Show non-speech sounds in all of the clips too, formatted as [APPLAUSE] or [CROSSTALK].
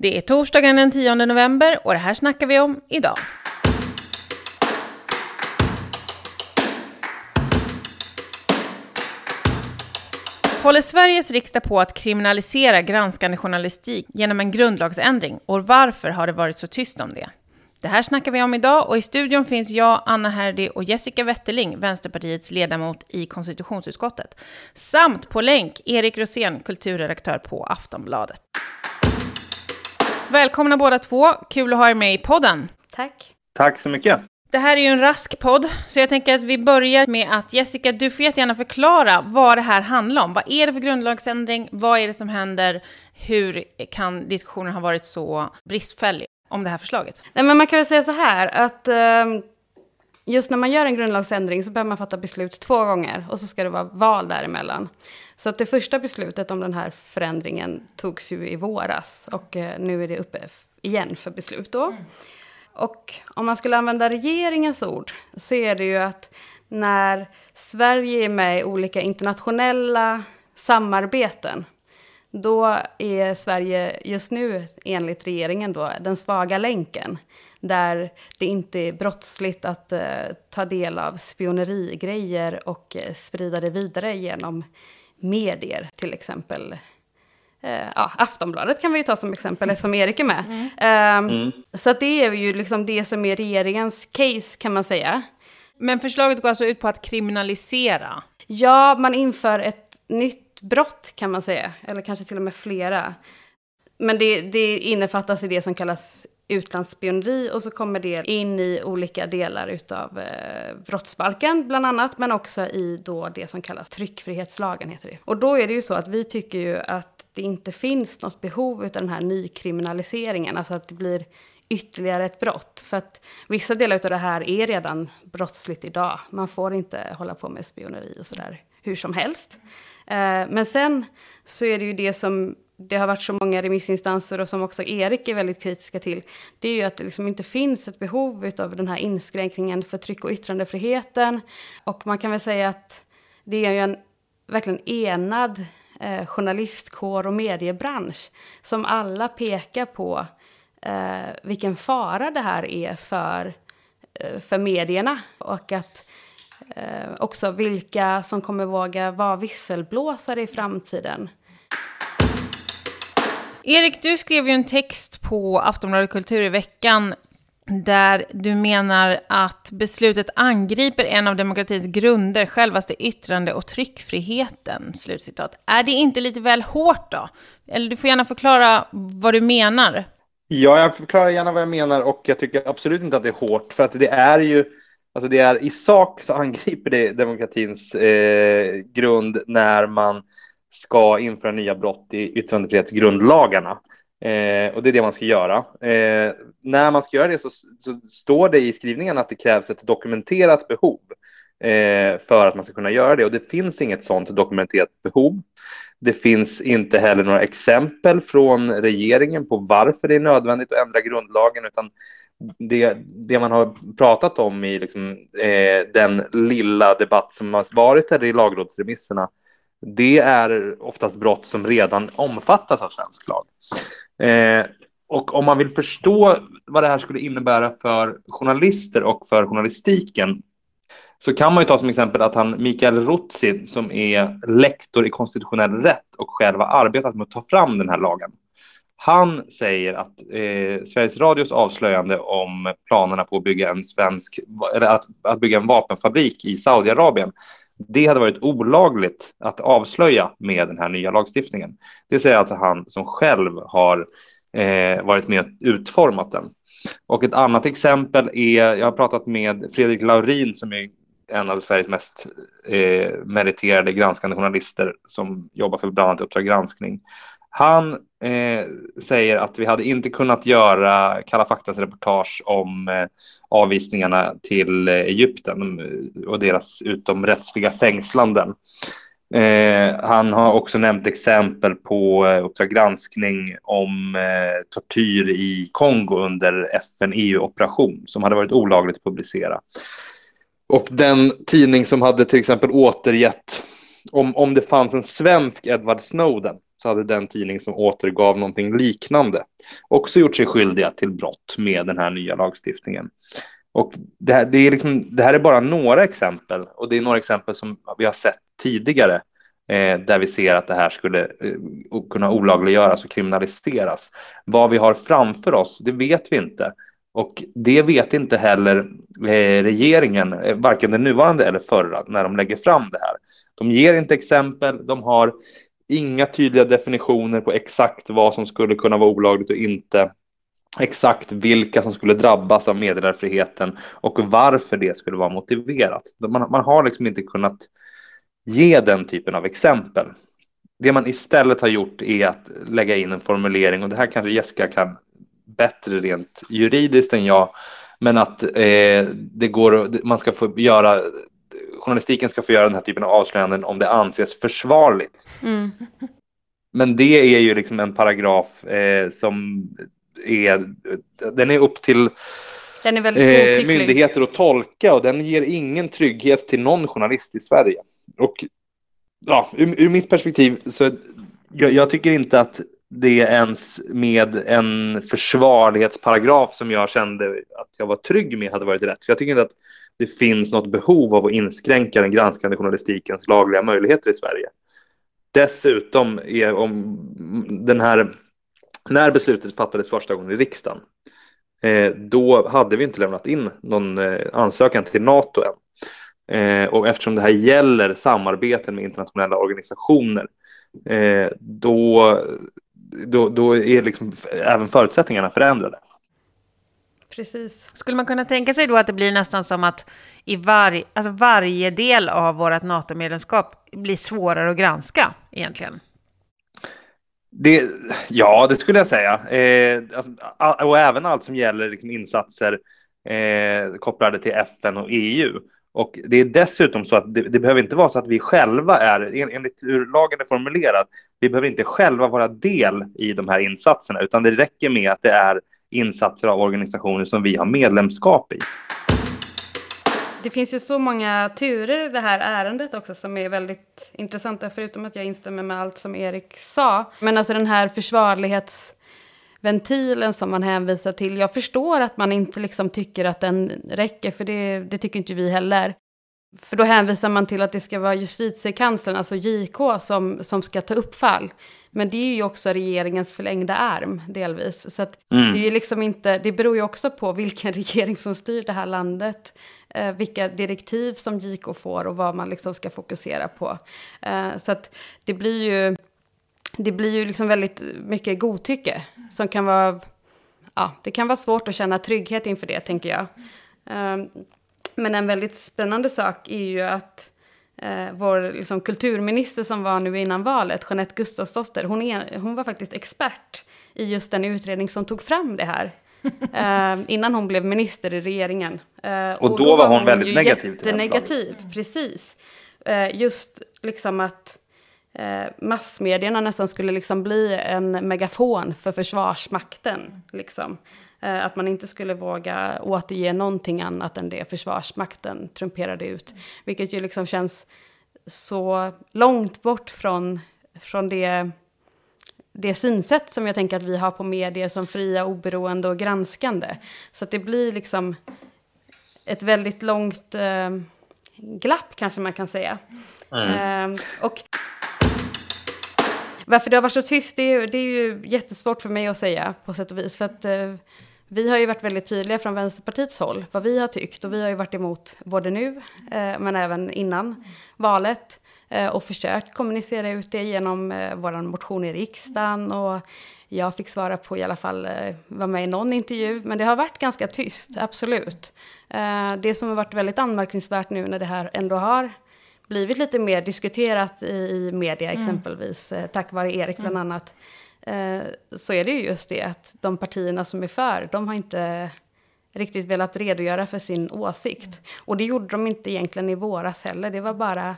Det är torsdagen den 10 november och det här snackar vi om idag. Håller Sveriges riksdag på att kriminalisera granskande journalistik genom en grundlagsändring? Och varför har det varit så tyst om det? Det här snackar vi om idag och i studion finns jag, Anna Herdy och Jessica Wetterling, Vänsterpartiets ledamot i konstitutionsutskottet. Samt på länk Erik Rosén, kulturredaktör på Aftonbladet. Välkomna båda två, kul att ha er med i podden. Tack. Tack så mycket. Det här är ju en rask podd, så jag tänker att vi börjar med att Jessica, du får jättegärna förklara vad det här handlar om. Vad är det för grundlagsändring? Vad är det som händer? Hur kan diskussionen ha varit så bristfällig om det här förslaget? Nej, men man kan väl säga så här att eh, just när man gör en grundlagsändring så behöver man fatta beslut två gånger och så ska det vara val däremellan. Så att det första beslutet om den här förändringen togs ju i våras och eh, nu är det uppe igen för beslut då. Mm. Och om man skulle använda regeringens ord så är det ju att när Sverige är med i olika internationella samarbeten då är Sverige just nu, enligt regeringen, då, den svaga länken. Där det inte är brottsligt att uh, ta del av spionerigrejer och uh, sprida det vidare genom medier, till exempel Uh, ja, Aftonbladet kan vi ju ta som exempel eftersom Erik är med. Mm. Uh, mm. Så att det är ju liksom det som är regeringens case kan man säga. Men förslaget går alltså ut på att kriminalisera? Ja, man inför ett nytt brott kan man säga, eller kanske till och med flera. Men det, det innefattas i det som kallas utlandsspioneri och så kommer det in i olika delar utav eh, brottsbalken bland annat, men också i då det som kallas tryckfrihetslagen heter det. Och då är det ju så att vi tycker ju att det inte finns något behov av den här nykriminaliseringen, alltså att det blir ytterligare ett brott. För att vissa delar av det här är redan brottsligt idag. Man får inte hålla på med spioneri och sådär hur som helst. Eh, men sen så är det ju det som det har varit så många remissinstanser och som också Erik är väldigt kritiska till. Det är ju att det liksom inte finns ett behov av den här inskränkningen för tryck och yttrandefriheten. Och man kan väl säga att det är ju en verkligen enad eh, journalistkår och mediebransch som alla pekar på eh, vilken fara det här är för, eh, för medierna och att eh, också vilka som kommer våga vara visselblåsare i framtiden. Erik, du skrev ju en text på Aftonbladet Kultur i veckan där du menar att beslutet angriper en av demokratins grunder, självaste yttrande och tryckfriheten. Slutcitat. Är det inte lite väl hårt då? Eller du får gärna förklara vad du menar. Ja, jag förklarar gärna vad jag menar och jag tycker absolut inte att det är hårt för att det är ju Alltså det är i sak så [LAUGHS] angriper det demokratins eh, grund när man ska införa nya brott i yttrandefrihetsgrundlagarna. Eh, och det är det man ska göra. Eh, när man ska göra det så, så, står det i skrivningen att det krävs ett dokumenterat behov eh, för att man ska kunna göra det. Och det finns inget sådant dokumenterat behov. Det finns inte heller några exempel från regeringen på varför det är nödvändigt att ändra grundlagen, utan det, det man har pratat om i liksom, eh, den lilla debatt som har varit där i lagrådsremisserna, det är oftast brott som redan omfattas av svensk lag. Eh, och om man vill förstå vad det här skulle innebära för journalister och för journalistiken så kan man ju ta som exempel att han Mikael Rutzi som är lektor i konstitutionell rätt och själv har arbetat med att ta fram den här lagen. Han säger att eh, Sveriges Radios avslöjande om planerna på att bygga en svensk, eller att, att bygga en vapenfabrik i Saudiarabien, det hade varit olagligt att avslöja med den här nya lagstiftningen. Det säger alltså han som själv har eh, varit med och utformat den. Och ett annat exempel är, jag har pratat med Fredrik Laurin som är en av Sveriges mest eh, meriterade granskande journalister som jobbar för bland annat Uppdrag granskning. Han eh, säger att vi hade inte kunnat göra Kalla faktas reportage om eh, avvisningarna till eh, Egypten och deras utomrättsliga fängslanden. Eh, han har också nämnt exempel på eh, Uppdrag granskning om eh, tortyr i Kongo under FN-EU-operation som hade varit olagligt att publicera. Och den tidning som hade till exempel återgett om, om det fanns en svensk Edward Snowden så hade den tidning som återgav någonting liknande också gjort sig skyldiga till brott med den här nya lagstiftningen. Och det här, det är liksom, det här är bara några exempel och det är några exempel som vi har sett tidigare eh, där vi ser att det här skulle eh, kunna olagliggöras och kriminaliseras. Vad vi har framför oss, det vet vi inte. Och det vet inte heller eh, regeringen, eh, varken den nuvarande eller förra, när de lägger fram det här. De ger inte exempel, de har inga tydliga definitioner på exakt vad som skulle kunna vara olagligt och inte exakt vilka som skulle drabbas av meddelarfriheten och varför det skulle vara motiverat. Man, man har liksom inte kunnat ge den typen av exempel. Det man istället har gjort är att lägga in en formulering och det här kanske Jessica kan bättre rent juridiskt än jag, men att eh, det går, man ska få göra journalistiken ska få göra den här typen av avslöjanden om det anses försvarligt. Mm. Men det är ju liksom en paragraf eh, som är, den är upp till den är väldigt eh, myndigheter att tolka och den ger ingen trygghet till någon journalist i Sverige. Och ja, ur, ur mitt perspektiv så jag, jag tycker inte att det ens med en försvarlighetsparagraf som jag kände att jag var trygg med hade varit rätt. För jag tycker inte att det finns något behov av att inskränka den granskande journalistikens lagliga möjligheter i Sverige. Dessutom är om den här, när beslutet fattades första gången i riksdagen, eh, då hade vi inte lämnat in någon eh, ansökan till NATO än. Eh, och eftersom det här gäller samarbeten med internationella organisationer, då, då, då är liksom även förutsättningarna förändrade. Precis. Skulle man kunna tänka sig då att det blir nästan som att i var, alltså varje del av vårt NATO-medlemskap blir svårare att granska egentligen? Det, ja, det skulle jag säga. Eh, alltså, och även allt som gäller liksom insatser eh, kopplade till FN och EU. Och det är dessutom så att det, det, behöver inte vara så att vi själva är, enligt hur lagen är formulerad, vi behöver inte själva vara del i de här insatserna, utan det räcker med att det är insatser av organisationer som vi har medlemskap i. Det finns ju så många turer i det här ärendet också som är väldigt intressanta, förutom att jag instämmer med allt som Erik sa. Men alltså den här försvarlighetsventilen som man hänvisar till. Jag förstår att man inte liksom tycker att den räcker, för det, det tycker inte vi heller. För då hänvisar man till att det ska vara justitiekanslern, alltså JK, som, som ska ta upp fall. Men det är ju också regeringens förlängda arm, delvis. Så mm. det, är ju liksom inte, det beror ju också på vilken [LAUGHS] regering som styr det här landet. Eh, vilka direktiv som JK får och vad man liksom ska fokusera på. Eh, så det blir ju, det blir ju liksom väldigt mycket godtycke. Som kan vara, ja, det kan vara svårt att känna trygghet inför det, tänker jag. Eh, men en väldigt spännande sak är ju att eh, vår liksom, kulturminister som var nu innan valet, Jeanette Gustafsdotter, hon, är, hon var faktiskt expert i just den utredning som tog fram det här. [LAUGHS] eh, innan hon blev minister i regeringen. Eh, och, och, då, var hon, hon väldigt negativ till Negativ, precis. Eh, just liksom att eh, massmedierna nästan skulle liksom bli en megafon för försvarsmakten. Liksom. Eh, att man inte skulle våga återge någonting annat än det Försvarsmakten trumperade ut. Vilket ju liksom känns så långt bort från, från det, det synsätt som jag tänker att vi har på medier som fria, oberoende och granskande. Så att det blir liksom ett väldigt långt eh, glapp kanske man kan säga. Mm. Eh, och varför det har varit så tyst, det är, det är ju jättesvårt för mig att säga på sätt och vis. För att eh, vi har ju varit väldigt tydliga från Vänsterpartiets håll vad vi har tyckt. Och vi har ju varit emot både nu, eh, men även innan valet. Eh, och försökt kommunicera ut det genom eh, vår motion i riksdagen. Och jag fick svara på i alla fall, eh, vara med i någon intervju. Men det har varit ganska tyst, absolut. Eh, det som har varit väldigt anmärkningsvärt nu när det här ändå har blivit lite mer diskuterat i, i media mm. exempelvis, eh, tack vare Erik bland mm. annat, eh, så är det ju just det att de partierna som är för, de har inte riktigt velat redogöra för sin åsikt. Och det gjorde de inte egentligen i våras heller, det var bara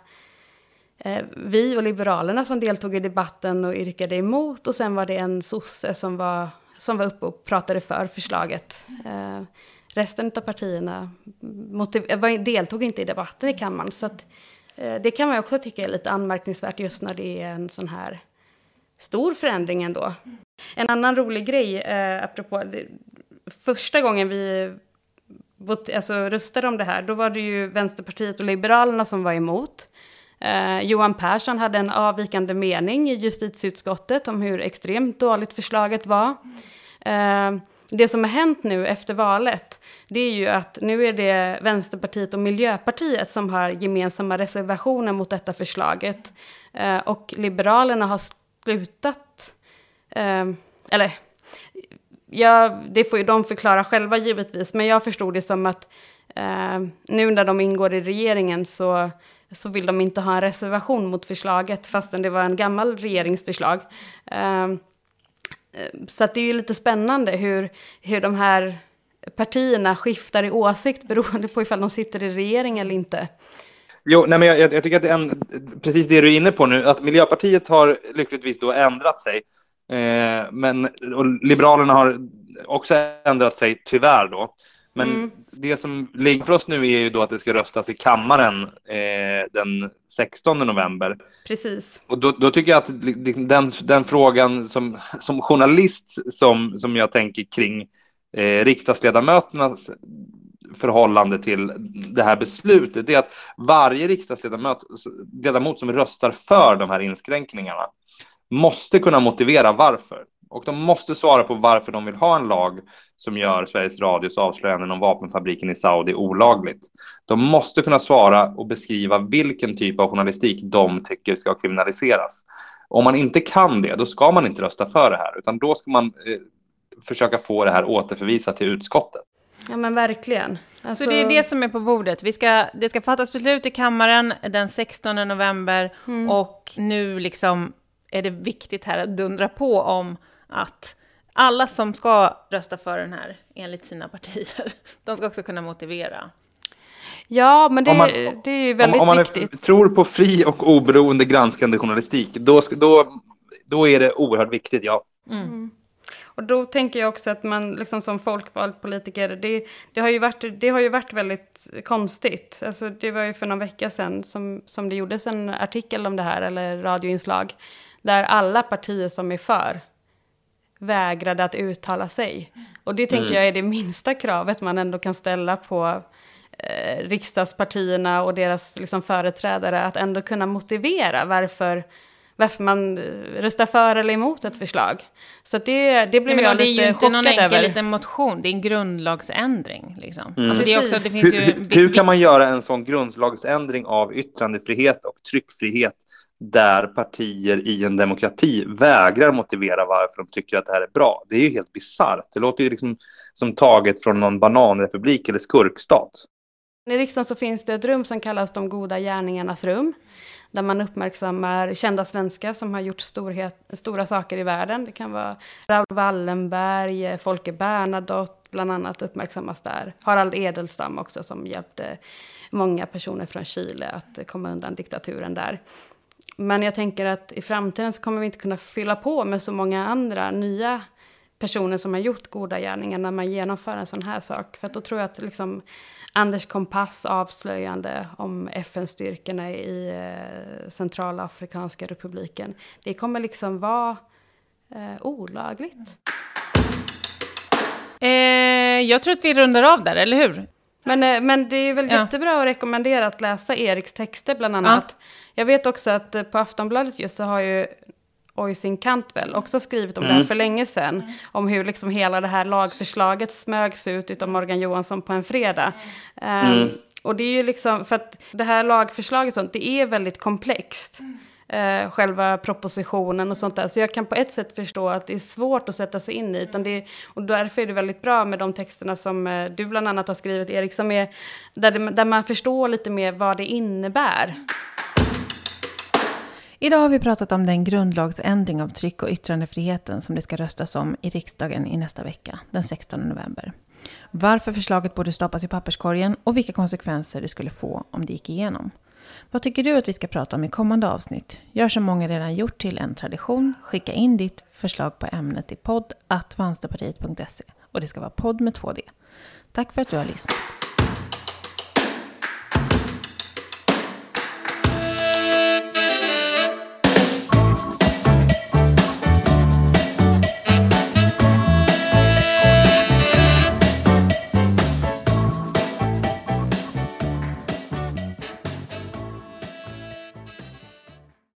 eh, vi och Liberalerna som deltog i debatten och yrkade emot och sen var det en sosse som var, som var uppe och pratade för förslaget. Eh, resten av partierna motiv- deltog inte i debatten i kammaren. Så att, eh, det kan man också tycka är lite anmärkningsvärt just när det är en sån här stor förändring ändå. En annan rolig grej, eh, apropå, det, första gången vi alltså, röstade om det här, då var det ju Vänsterpartiet och Liberalerna som var emot. Eh, Johan Persson hade en avvikande mening i justitieutskottet om hur extremt dåligt förslaget var. Eh, det som har hänt nu efter valet, det är ju att nu är det Vänsterpartiet och Miljöpartiet som har gemensamma reservationer mot detta förslaget. Eh, och Liberalerna har slutat, eh, eller ja, det får ju de förklara själva givetvis, men jag förstod det som att eh, nu när de ingår i regeringen så, så vill de inte ha en reservation mot förslaget, fastän det var en gammal regeringsförslag. Ehm, eh, så att det är ju lite spännande hur, hur de här partierna skiftar i åsikt beroende på ifall de sitter i regering eller inte. Jo, nej, men jag, jag tycker att det är en, precis det du är inne på nu, att Miljöpartiet har lyckligtvis då ändrat sig. Eh, men och Liberalerna har också ändrat sig, tyvärr då. Men mm. det som ligger för oss nu är ju då att det ska röstas i kammaren eh, den 16 november. Precis. Och då, då, tycker jag att den, den frågan som, som journalist som, som jag tänker kring eh, riksdagsledamöternas förhållande till det här beslutet det är att varje riksdagsledamot som röstar för de här inskränkningarna måste kunna motivera varför. Och de måste svara på varför de vill ha en lag som gör Sveriges Radios avslöjanden om vapenfabriken i Saudi olagligt. De måste kunna svara och beskriva vilken typ av journalistik de tycker ska kriminaliseras. Om man inte kan det, då ska man inte rösta för det här, utan då ska man eh, försöka få det här återförvisat till utskottet. Ja men verkligen. Alltså... Så det är det som är på bordet. Vi ska, det ska fattas beslut i kammaren den 16 november mm. och nu liksom är det viktigt här att dundra på om att alla som ska rösta för den här enligt sina partier, [LAUGHS] de ska också kunna motivera. Ja, men det, man, det är ju väldigt om, om man viktigt. Är, tror på fri och oberoende granskande journalistik, då, då, då är det oerhört viktigt, ja. Mm. Och då tänker jag också att man liksom som folkvald politiker, det, det, har ju varit, det har ju varit väldigt konstigt. Alltså det var ju för någon vecka sedan som, som det gjordes en artikel om det här, eller radioinslag, där alla partier som är för vägrade att uttala sig. Och det tänker mm. jag är det minsta kravet man ändå kan ställa på eh, riksdagspartierna och deras liksom, företrädare, att ändå kunna motivera varför varför man eh, röstar för eller emot ett förslag. Så det, det blev jag lite chockad över. Det är ju inte någon enkel liten motion, det är en grundlagsändring. Liksom. Mm. Alltså det också, det finns hur, ju hur kan man göra en sån grundlagsändring av yttrandefrihet och tryckfrihet där partier i en demokrati vägrar motivera varför de tycker att det här är bra. Det är ju helt bisarrt. Det låter ju liksom som taget från någon bananrepublik eller skurkstat. I riksdagen så finns det ett rum som kallas de goda gärningarnas rum. Där man uppmärksammar kända svenskar som har gjort storhet, stora saker i världen. Det kan vara Raoul Wallenberg, eh, Folke Bernadotte bland annat uppmärksammas där. Harald Edelstam också som hjälpte många personer från Chile att komma undan diktaturen där. Men jag tänker att i framtiden så kommer vi inte kunna fylla på med så många andra nya personer som har gjort goda gärningar när man genomför en sån här sak. För då tror jag att liksom Anders Kompass avslöjande om FN-styrkorna i eh, Centralafrikanska republiken, det kommer liksom vara eh, olagligt. Eh, jag tror att vi rundar av där, eller hur? Men, eh, men det är väl ja. jättebra att rekommendera att läsa Eriks texter bland annat. Ja. Jag vet också att eh, på Aftonbladet just så har ju Oisin Cantwell också skrivit om mm. det här mm. för länge sedan. Om hur liksom hela det här lagförslaget smögs ut av Morgan Johansson på en fredag. Mm. Um, och det är ju liksom, för att det här lagförslaget sånt, det är väldigt komplext. Uh, själva propositionen och sånt där. Så jag kan på ett sätt förstå att det är svårt att sätta sig in i. Utan det, och därför är det väldigt bra med de texterna som uh, du bland annat har skrivit, Erik, som är, där, det, där man förstår lite mer vad det innebär. Idag har vi pratat om den grundlagsändring av tryck och yttrandefriheten som det ska röstas om i riksdagen i nästa vecka, den 16 november. Varför förslaget borde stoppas i papperskorgen och vilka konsekvenser det skulle få om det gick igenom. Vad tycker du att vi ska prata om i kommande avsnitt? Gör som många redan gjort till en tradition. Skicka in ditt förslag på ämnet i podd och det ska vara podd med 2D. Tack för att du har lyssnat.